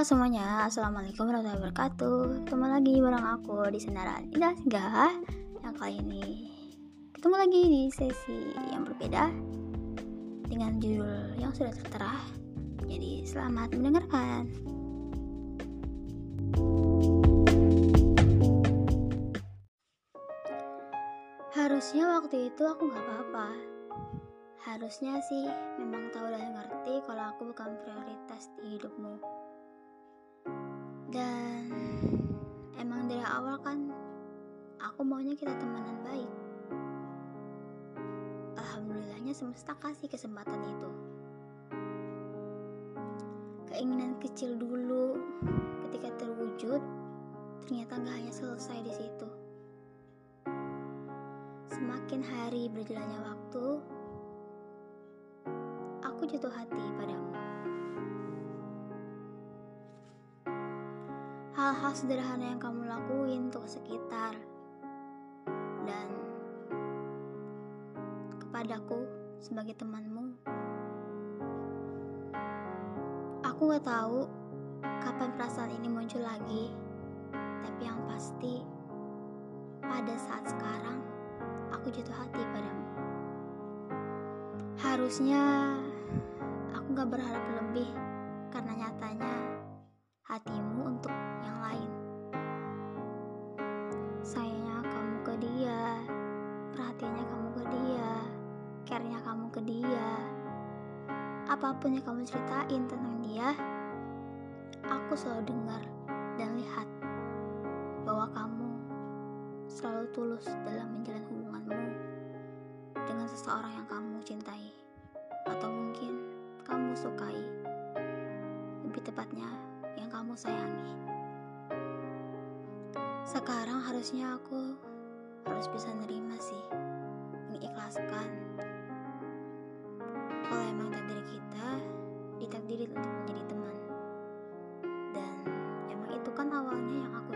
Semuanya, Assalamualaikum warahmatullahi wabarakatuh. Ketemu lagi bareng aku di Senaran Indah Singgah Yang kali ini ketemu lagi di sesi yang berbeda Dengan judul yang sudah tertera. Jadi selamat mendengarkan. Harusnya waktu itu aku gak apa-apa. Harusnya sih memang tahu dan ngerti kalau aku bukan prioritas di hidupmu dan emang dari awal kan aku maunya kita temenan baik. Alhamdulillahnya semesta kasih kesempatan itu. Keinginan kecil dulu ketika terwujud ternyata gak hanya selesai di situ. Semakin hari berjalannya waktu, aku jatuh hati padamu. Hal-hal sederhana yang kamu lakuin untuk sekitar. Dan kepadaku sebagai temanmu aku gak tahu kapan perasaan ini muncul lagi. Tapi yang pasti pada saat sekarang aku jatuh hati padamu. Harusnya aku gak berharap lebih karena nyatanya hatimu untuk yang lain. Sayangnya kamu ke dia, perhatiannya kamu ke dia, care-nya kamu ke dia. Apa pun yang kamu ceritain tentang dia, aku selalu dengar dan lihat bahwa kamu selalu tulus dalam menjalin hubunganmu dengan seseorang yang kamu cintai kamu sayangi. Sekarang harusnya aku harus bisa nerima sih, mengikhlaskan. Kalau emang takdir kita ditakdiri untuk menjadi teman. Dan emang itu kan awalnya yang aku